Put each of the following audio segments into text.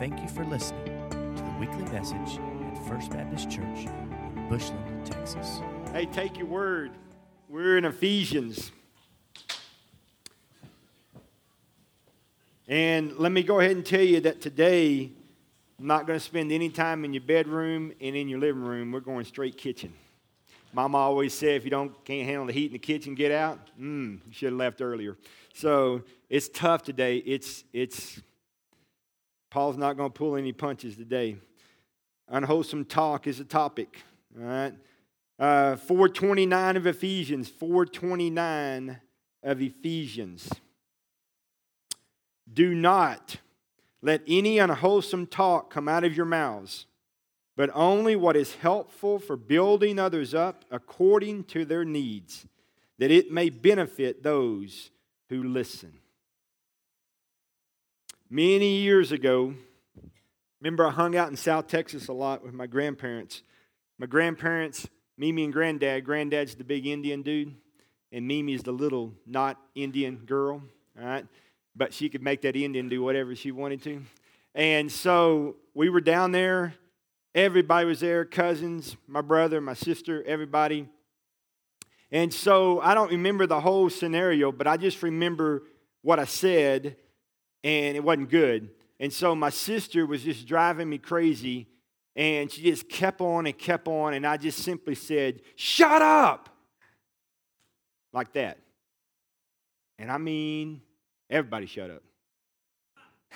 Thank you for listening to the weekly message at First Baptist Church in Bushland, Texas. Hey, take your word. We're in Ephesians. And let me go ahead and tell you that today, I'm not going to spend any time in your bedroom and in your living room. We're going straight kitchen. Mama always said, if you don't can't handle the heat in the kitchen, get out. Mm, you should have left earlier. So it's tough today. It's it's Paul's not going to pull any punches today. Unwholesome talk is a topic. All right. Uh, 429 of Ephesians. 429 of Ephesians. Do not let any unwholesome talk come out of your mouths, but only what is helpful for building others up according to their needs, that it may benefit those who listen. Many years ago, remember I hung out in South Texas a lot with my grandparents. My grandparents, Mimi and Granddad, Granddad's the big Indian dude, and Mimi's the little not Indian girl, all right? But she could make that Indian do whatever she wanted to. And so we were down there. Everybody was there cousins, my brother, my sister, everybody. And so I don't remember the whole scenario, but I just remember what I said and it wasn't good. And so my sister was just driving me crazy, and she just kept on and kept on, and I just simply said, Shut up! Like that. And I mean, everybody shut up.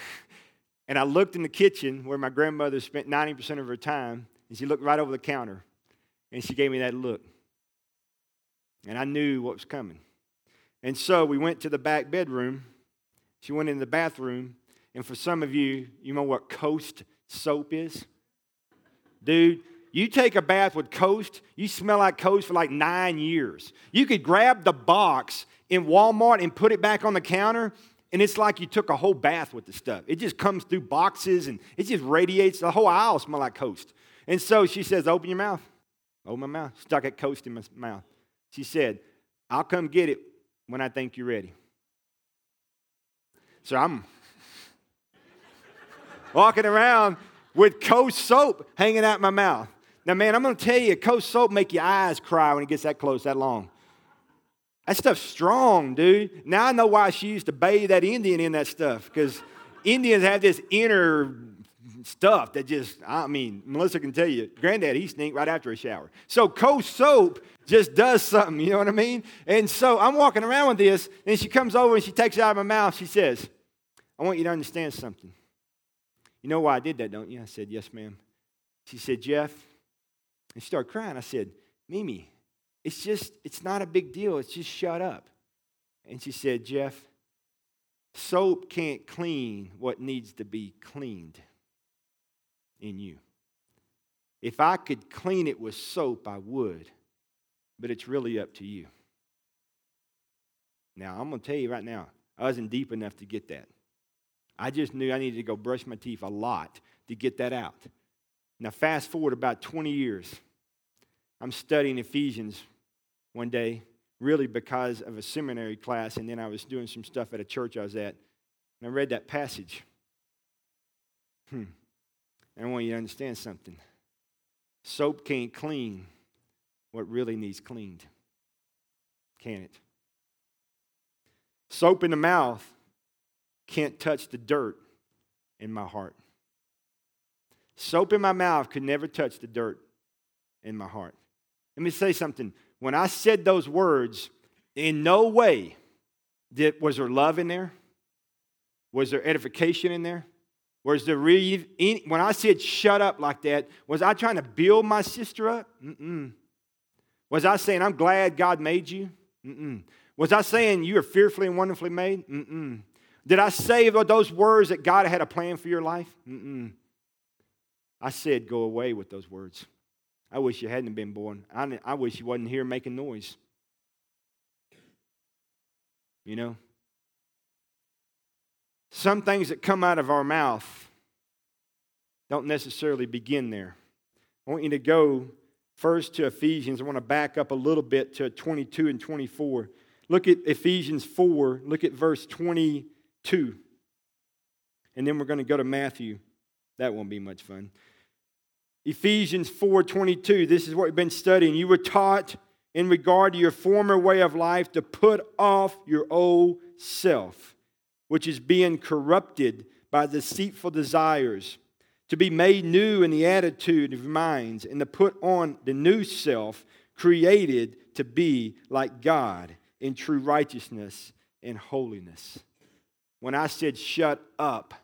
and I looked in the kitchen where my grandmother spent 90% of her time, and she looked right over the counter, and she gave me that look. And I knew what was coming. And so we went to the back bedroom she went in the bathroom, and for some of you, you know what Coast soap is? Dude, you take a bath with Coast, you smell like Coast for like nine years. You could grab the box in Walmart and put it back on the counter, and it's like you took a whole bath with the stuff. It just comes through boxes and it just radiates. The whole aisle smell like Coast. And so she says, Open your mouth. Open my mouth. Stuck a Coast in my mouth. She said, I'll come get it when I think you're ready. So I'm walking around with Coast soap hanging out my mouth. Now, man, I'm going to tell you, Coast soap make your eyes cry when it gets that close, that long. That stuff's strong, dude. Now I know why she used to bathe that Indian in that stuff, because Indians have this inner stuff that just, I mean, Melissa can tell you, granddad, he sneaked right after a shower. So Coast soap just does something, you know what I mean? And so I'm walking around with this, and she comes over and she takes it out of my mouth. She says, I want you to understand something. You know why I did that, don't you? I said, Yes, ma'am. She said, Jeff. And she started crying. I said, Mimi, it's just, it's not a big deal. It's just shut up. And she said, Jeff, soap can't clean what needs to be cleaned in you. If I could clean it with soap, I would. But it's really up to you. Now, I'm going to tell you right now, I wasn't deep enough to get that. I just knew I needed to go brush my teeth a lot to get that out. Now, fast forward about 20 years. I'm studying Ephesians one day, really because of a seminary class, and then I was doing some stuff at a church I was at. And I read that passage. Hmm. I want you to understand something. Soap can't clean what really needs cleaned. Can it? Soap in the mouth can't touch the dirt in my heart. Soap in my mouth could never touch the dirt in my heart. Let me say something. When I said those words, in no way did, was there love in there? Was there edification in there? Was there re- when I said shut up like that, was I trying to build my sister up? Mm-mm. Was I saying I'm glad God made you? Mm-mm. Was I saying you are fearfully and wonderfully made? Mm-mm. Did I say those words that God had a plan for your life? Mm-mm. I said, go away with those words. I wish you hadn't been born. I, I wish you wasn't here making noise. You know? Some things that come out of our mouth don't necessarily begin there. I want you to go first to Ephesians. I want to back up a little bit to 22 and 24. Look at Ephesians 4. Look at verse 20 2. And then we're going to go to Matthew That won't be much fun. Ephesians 4:22, this is what we've been studying. You were taught in regard to your former way of life to put off your old self, which is being corrupted by deceitful desires, to be made new in the attitude of minds, and to put on the new self, created to be like God in true righteousness and holiness. When I said shut up,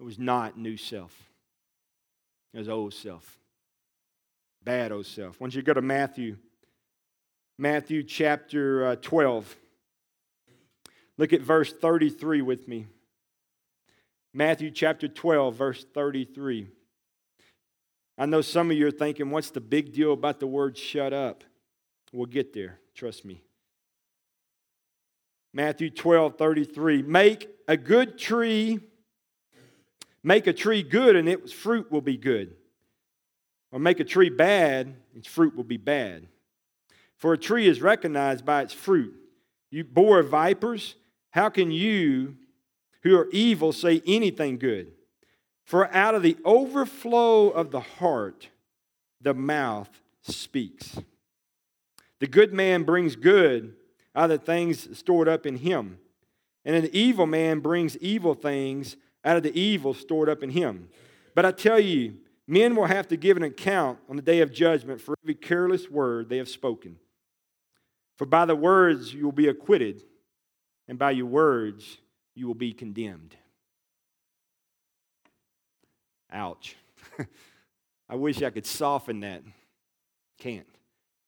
it was not new self. It was old self. Bad old self. Once you go to Matthew, Matthew chapter uh, 12, look at verse 33 with me. Matthew chapter 12, verse 33. I know some of you are thinking, what's the big deal about the word shut up? We'll get there, trust me. Matthew 12, 33. Make a good tree, make a tree good, and its fruit will be good. Or make a tree bad, its fruit will be bad. For a tree is recognized by its fruit. You bore vipers, how can you, who are evil, say anything good? For out of the overflow of the heart, the mouth speaks. The good man brings good out of the things stored up in him. And an evil man brings evil things out of the evil stored up in him. But I tell you, men will have to give an account on the day of judgment for every careless word they have spoken. For by the words you will be acquitted, and by your words you will be condemned. Ouch. I wish I could soften that. Can't.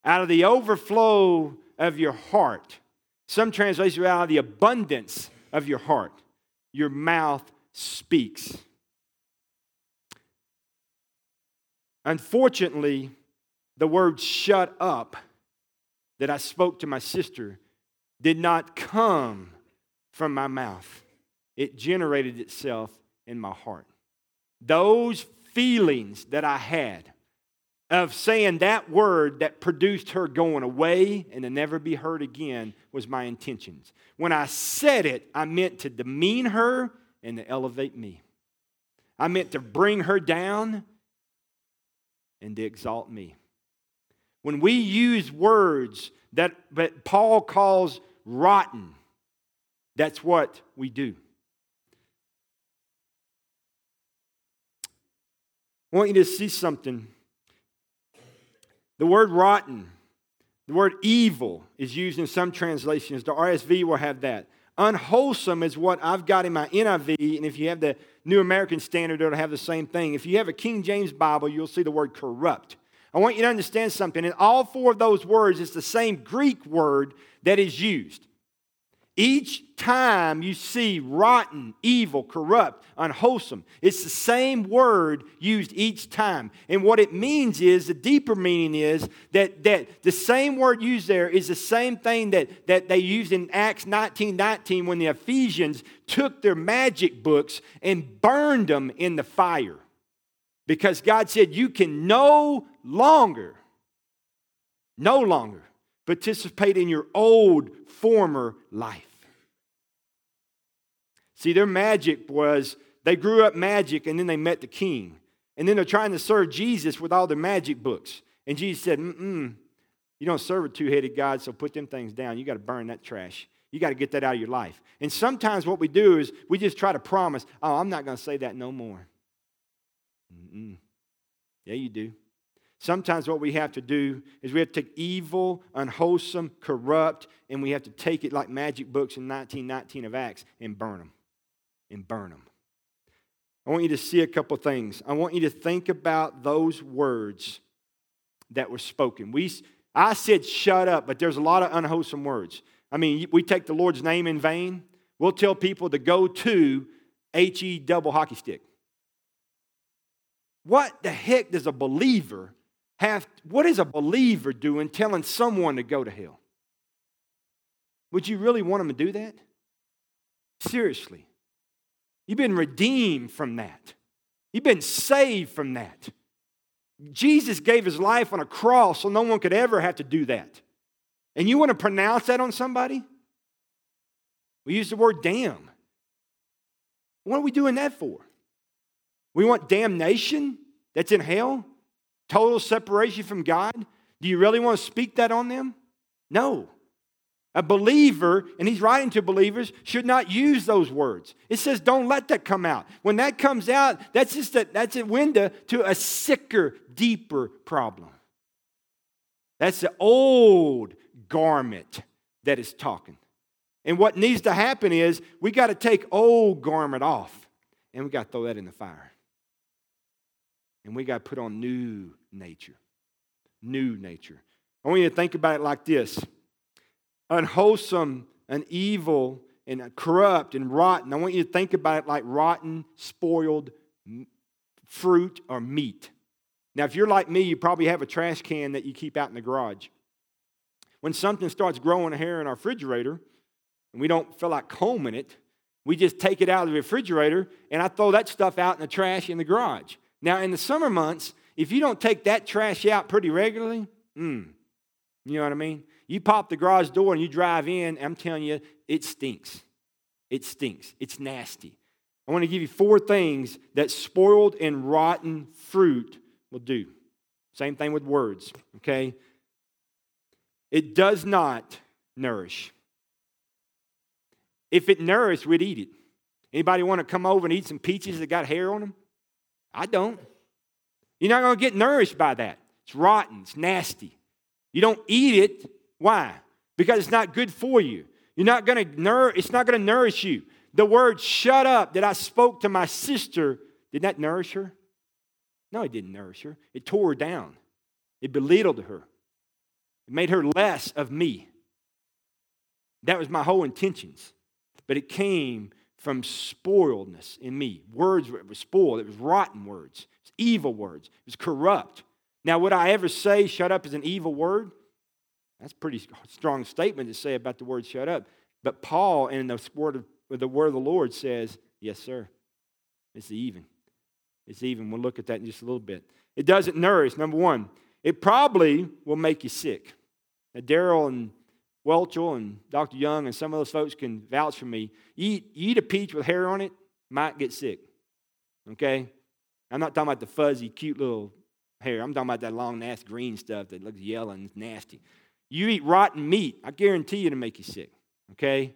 Out of the overflow of your heart. Some translations out of the abundance of your heart. Your mouth speaks. Unfortunately, the word shut up that I spoke to my sister did not come from my mouth, it generated itself in my heart. Those feelings that I had of saying that word that produced her going away and to never be heard again was my intentions. When I said it, I meant to demean her and to elevate me. I meant to bring her down and to exalt me. When we use words that, that Paul calls rotten, that's what we do. I want you to see something the word rotten, the word evil is used in some translations. The RSV will have that. Unwholesome is what I've got in my NIV, and if you have the New American Standard, it'll have the same thing. If you have a King James Bible, you'll see the word corrupt. I want you to understand something. In all four of those words, it's the same Greek word that is used. Each time you see rotten, evil, corrupt, unwholesome, it's the same word used each time. And what it means is, the deeper meaning is that, that the same word used there is the same thing that, that they used in Acts 19 19 when the Ephesians took their magic books and burned them in the fire. Because God said, You can no longer, no longer participate in your old former life. See, their magic was they grew up magic and then they met the king. And then they're trying to serve Jesus with all their magic books. And Jesus said, Mm-mm, you don't serve a two headed God, so put them things down. You got to burn that trash. You got to get that out of your life. And sometimes what we do is we just try to promise, oh, I'm not going to say that no more. Mm-mm. Yeah, you do. Sometimes what we have to do is we have to take evil, unwholesome, corrupt, and we have to take it like magic books in 1919 of Acts and burn them and burn them. I want you to see a couple things. I want you to think about those words that were spoken. We, I said shut up, but there's a lot of unwholesome words. I mean, we take the Lord's name in vain. We'll tell people to go to HE double hockey stick. What the heck does a believer have? What is a believer doing telling someone to go to hell? Would you really want them to do that? Seriously. You've been redeemed from that. You've been saved from that. Jesus gave his life on a cross so no one could ever have to do that. And you want to pronounce that on somebody? We use the word damn. What are we doing that for? We want damnation that's in hell, total separation from God. Do you really want to speak that on them? No. A believer, and he's writing to believers, should not use those words. It says, don't let that come out. When that comes out, that's just a, that's a window to a sicker, deeper problem. That's the old garment that is talking. And what needs to happen is we got to take old garment off and we got to throw that in the fire. And we got to put on new nature. New nature. I want you to think about it like this unwholesome and evil and corrupt and rotten. I want you to think about it like rotten, spoiled fruit or meat. Now, if you're like me, you probably have a trash can that you keep out in the garage. When something starts growing hair in our refrigerator and we don't feel like combing it, we just take it out of the refrigerator and I throw that stuff out in the trash in the garage. Now, in the summer months, if you don't take that trash out pretty regularly, mm, you know what I mean? You pop the garage door and you drive in, I'm telling you, it stinks. It stinks. It's nasty. I want to give you four things that spoiled and rotten fruit will do. Same thing with words, okay? It does not nourish. If it nourished, we'd eat it. Anybody want to come over and eat some peaches that got hair on them? I don't. You're not going to get nourished by that. It's rotten, it's nasty. You don't eat it, why? Because it's not good for you. You're not to nour- it's not to nourish you. The word shut up that I spoke to my sister, did that nourish her? No, it didn't nourish her. It tore her down. It belittled her. It made her less of me. That was my whole intentions. But it came from spoiledness in me. Words were spoiled. It was rotten words. It was evil words. It was corrupt. Now, would I ever say shut up is an evil word? That's a pretty strong statement to say about the word shut up. But Paul, in the word of, the word of the Lord, says, Yes, sir. It's even. It's even. We'll look at that in just a little bit. It doesn't nourish, number one. It probably will make you sick. Now, Daryl and Welchel and Dr. Young and some of those folks can vouch for me. Eat, eat a peach with hair on it, might get sick. Okay? I'm not talking about the fuzzy, cute little hair. I'm talking about that long, nasty green stuff that looks yellow and nasty. You eat rotten meat, I guarantee you to make you sick. Okay?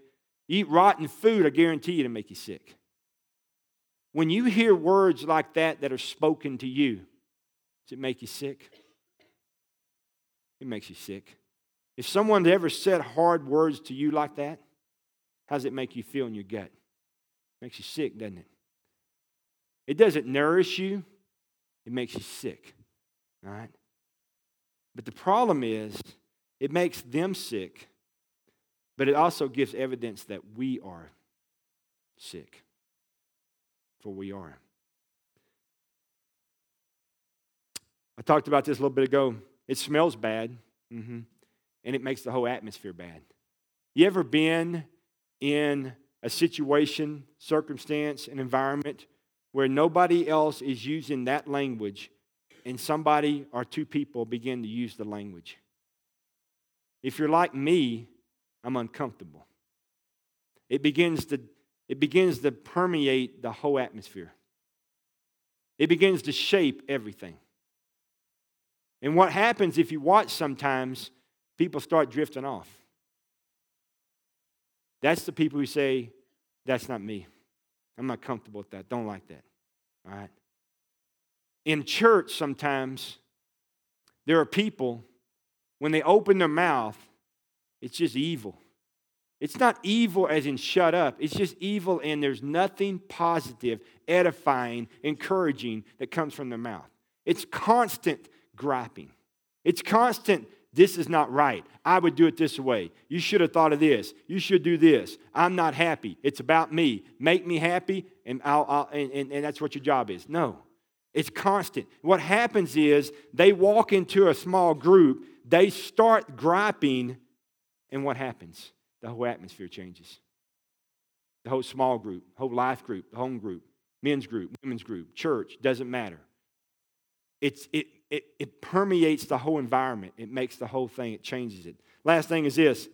Eat rotten food, I guarantee you to make you sick. When you hear words like that that are spoken to you, does it make you sick? It makes you sick. If someone ever said hard words to you like that, how does it make you feel in your gut? It makes you sick, doesn't it? It doesn't nourish you, it makes you sick. Right? But the problem is, it makes them sick, but it also gives evidence that we are sick. For we are. I talked about this a little bit ago. It smells bad, mm-hmm, and it makes the whole atmosphere bad. You ever been in a situation, circumstance, an environment where nobody else is using that language and somebody or two people begin to use the language? If you're like me, I'm uncomfortable. It begins to, it begins to permeate the whole atmosphere. It begins to shape everything. And what happens if you watch sometimes, people start drifting off. That's the people who say, That's not me. I'm not comfortable with that. Don't like that. All right? In church, sometimes, there are people when they open their mouth, it's just evil. It's not evil as in shut up. It's just evil and there's nothing positive, edifying, encouraging that comes from their mouth. It's constant griping. It's constant, this is not right. I would do it this way. You should have thought of this. You should do this. I'm not happy. It's about me. Make me happy, and, I'll, I'll and, and, and that's what your job is. No, it's constant. What happens is they walk into a small group they start griping, and what happens? The whole atmosphere changes. The whole small group, whole life group, home group, men's group, women's group, church, doesn't matter. It's, it, it, it permeates the whole environment. It makes the whole thing, it changes it. Last thing is this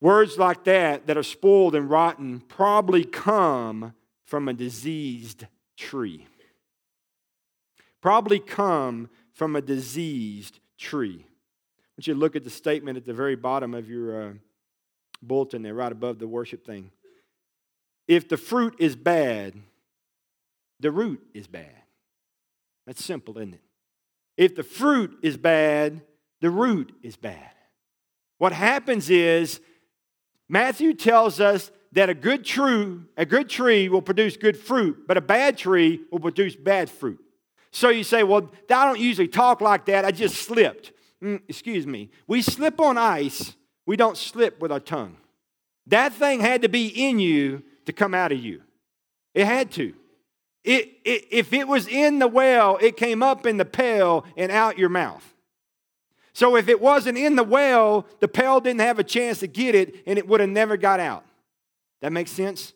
words like that, that are spoiled and rotten, probably come from a diseased tree. Probably come from a diseased tree. I want you to look at the statement at the very bottom of your uh, bulletin there, right above the worship thing. If the fruit is bad, the root is bad. That's simple, isn't it? If the fruit is bad, the root is bad. What happens is Matthew tells us that a good tree, a good tree will produce good fruit, but a bad tree will produce bad fruit. So you say, well, I don't usually talk like that. I just slipped. Mm, excuse me. We slip on ice, we don't slip with our tongue. That thing had to be in you to come out of you. It had to. It, it, if it was in the well, it came up in the pail and out your mouth. So if it wasn't in the well, the pail didn't have a chance to get it and it would have never got out. That makes sense?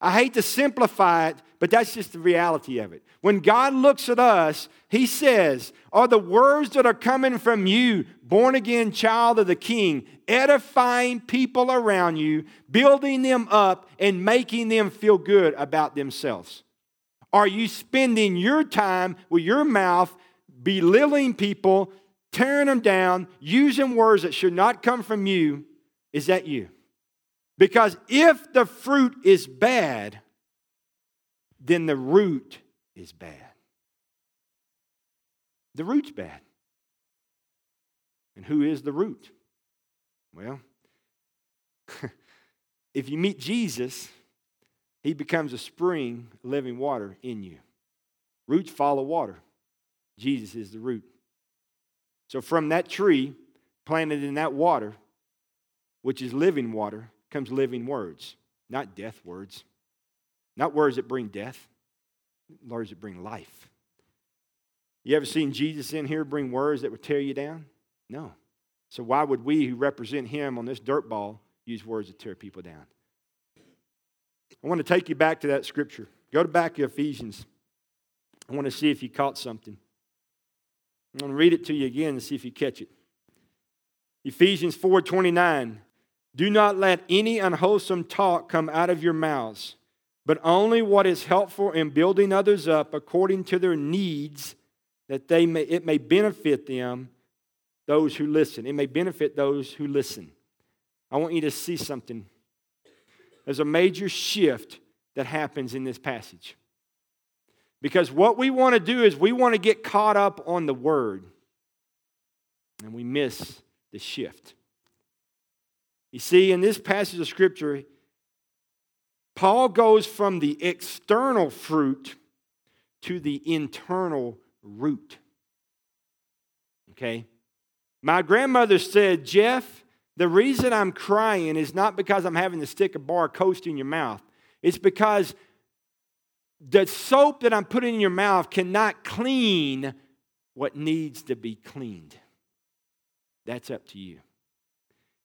I hate to simplify it, but that's just the reality of it. When God looks at us, He says, Are the words that are coming from you, born again child of the King, edifying people around you, building them up, and making them feel good about themselves? Are you spending your time with your mouth belittling people, tearing them down, using words that should not come from you? Is that you? Because if the fruit is bad, then the root is bad. The root's bad. And who is the root? Well, if you meet Jesus, he becomes a spring living water in you. Roots follow water. Jesus is the root. So from that tree planted in that water, which is living water, comes living words, not death words, not words that bring death, words that bring life. You ever seen Jesus in here bring words that would tear you down? No. So why would we who represent him on this dirt ball use words that tear people down? I want to take you back to that scripture. Go to back to Ephesians. I want to see if you caught something. I'm going to read it to you again and see if you catch it. Ephesians 4:29 do not let any unwholesome talk come out of your mouths, but only what is helpful in building others up according to their needs, that they may, it may benefit them, those who listen. It may benefit those who listen. I want you to see something. There's a major shift that happens in this passage. Because what we want to do is we want to get caught up on the word, and we miss the shift. You see, in this passage of Scripture, Paul goes from the external fruit to the internal root. Okay? My grandmother said, Jeff, the reason I'm crying is not because I'm having to stick a bar coast in your mouth. It's because the soap that I'm putting in your mouth cannot clean what needs to be cleaned. That's up to you.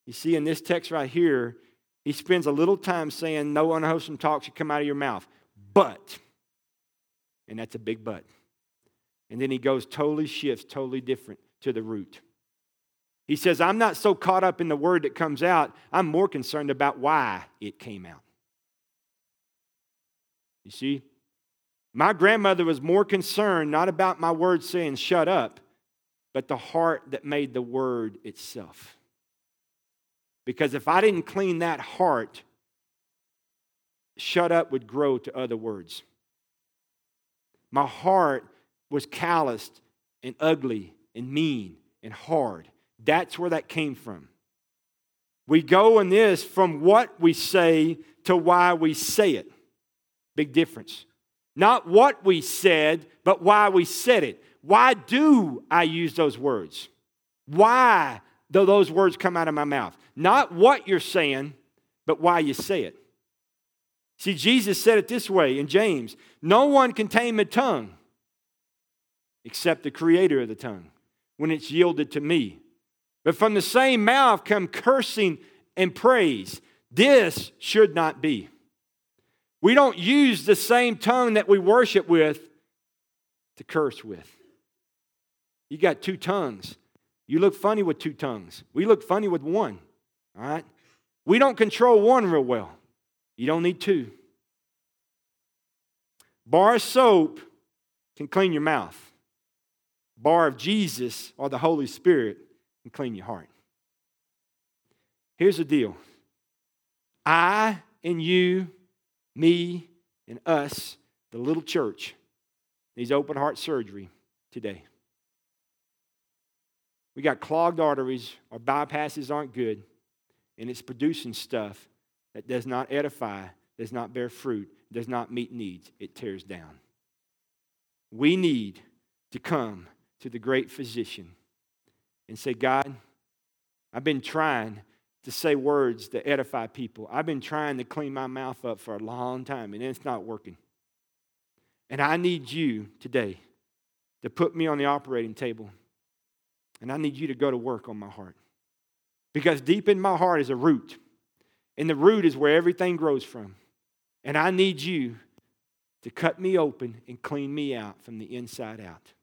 You see, in this text right here, he spends a little time saying, No unwholesome talk should come out of your mouth. But, and that's a big but. And then he goes totally shifts, totally different to the root. He says, I'm not so caught up in the word that comes out, I'm more concerned about why it came out. You see, my grandmother was more concerned not about my word saying shut up, but the heart that made the word itself. Because if I didn't clean that heart, shut up would grow to other words. My heart was calloused and ugly and mean and hard. That's where that came from. We go in this from what we say to why we say it. Big difference. Not what we said, but why we said it. Why do I use those words? Why do those words come out of my mouth? Not what you're saying, but why you say it. See, Jesus said it this way in James No one can tame a tongue except the creator of the tongue when it's yielded to me. But from the same mouth come cursing and praise. This should not be. We don't use the same tongue that we worship with to curse with. You got two tongues. You look funny with two tongues. We look funny with one. All right? We don't control one real well. You don't need two. Bar of soap can clean your mouth. Bar of Jesus or the Holy Spirit can clean your heart. Here's the deal I and you, me and us, the little church, needs open heart surgery today. We got clogged arteries, our bypasses aren't good, and it's producing stuff that does not edify, does not bear fruit, does not meet needs. It tears down. We need to come to the great physician and say, God, I've been trying to say words that edify people. I've been trying to clean my mouth up for a long time, and it's not working. And I need you today to put me on the operating table, and I need you to go to work on my heart. Because deep in my heart is a root, and the root is where everything grows from. And I need you to cut me open and clean me out from the inside out.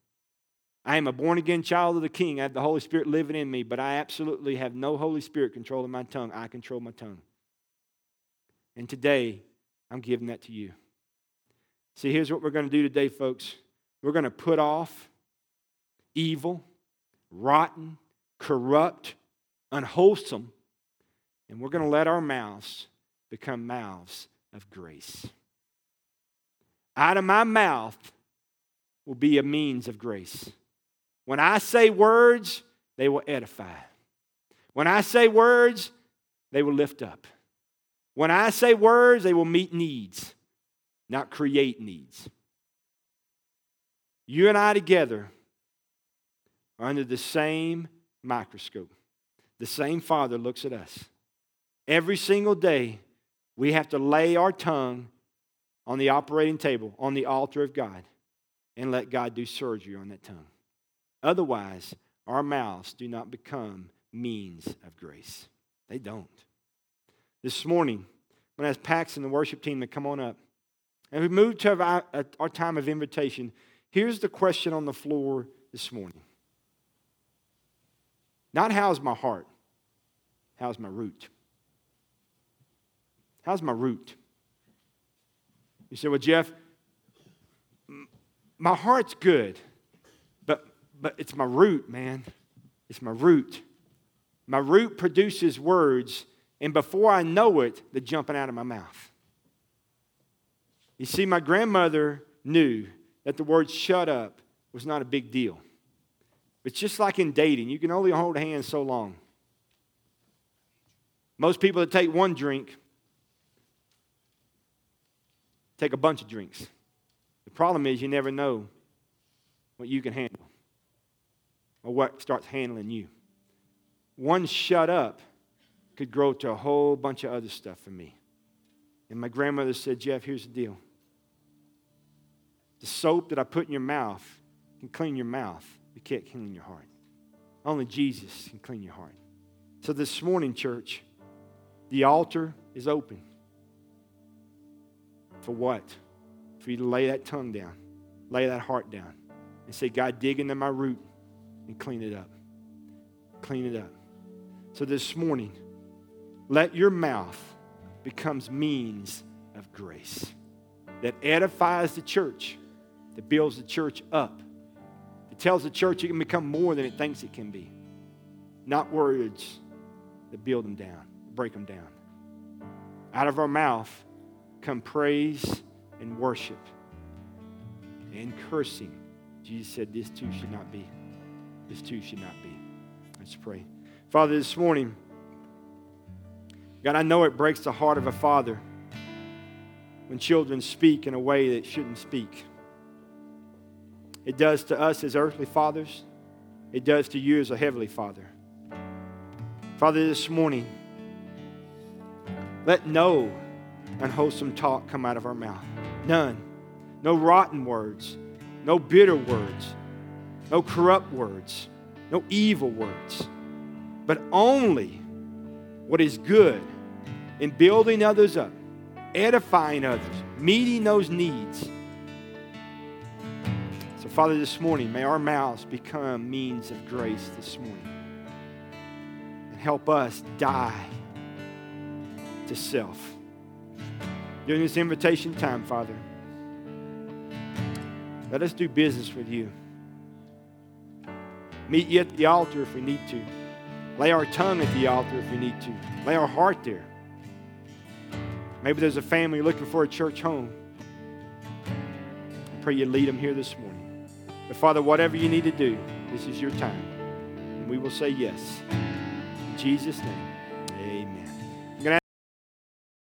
I am a born again child of the King. I have the Holy Spirit living in me, but I absolutely have no Holy Spirit controlling my tongue. I control my tongue. And today, I'm giving that to you. See, here's what we're going to do today, folks. We're going to put off evil, rotten, corrupt, unwholesome, and we're going to let our mouths become mouths of grace. Out of my mouth will be a means of grace. When I say words, they will edify. When I say words, they will lift up. When I say words, they will meet needs, not create needs. You and I together are under the same microscope. The same Father looks at us. Every single day, we have to lay our tongue on the operating table, on the altar of God, and let God do surgery on that tongue. Otherwise, our mouths do not become means of grace. They don't. This morning, when I asked Pax and the worship team to come on up, and we moved to our time of invitation, here's the question on the floor this morning. Not how's my heart, how's my root? How's my root? You say, well, Jeff, my heart's good, but, but it's my root, man. It's my root. My root produces words, and before I know it, they're jumping out of my mouth. You see, my grandmother knew that the word shut up was not a big deal. It's just like in dating, you can only hold hands so long. Most people that take one drink take a bunch of drinks. The problem is you never know what you can handle or what starts handling you. One shut up could grow to a whole bunch of other stuff for me. And my grandmother said, Jeff, here's the deal. The soap that I put in your mouth can clean your mouth, but can't clean your heart. Only Jesus can clean your heart. So this morning, church, the altar is open. For what? For you to lay that tongue down, lay that heart down, and say, God, dig into my root and clean it up. Clean it up. So this morning, let your mouth becomes means of grace that edifies the church, that builds the church up, that tells the church it can become more than it thinks it can be. Not words that build them down, break them down. Out of our mouth come praise and worship and cursing. Jesus said, This too should not be. This too should not be. Let's pray. Father, this morning, God, I know it breaks the heart of a father when children speak in a way that shouldn't speak. It does to us as earthly fathers, it does to you as a heavenly father. Father, this morning, let no unwholesome talk come out of our mouth. None. No rotten words, no bitter words, no corrupt words, no evil words, but only what is good in building others up, edifying others, meeting those needs. Father, this morning, may our mouths become means of grace this morning and help us die to self during this invitation time, Father. Let us do business with you. Meet you at the altar if we need to. Lay our tongue at the altar if we need to. Lay our heart there. Maybe there's a family looking for a church home. I pray you lead them here this morning. But Father, whatever you need to do, this is your time. And we will say yes. In Jesus' name.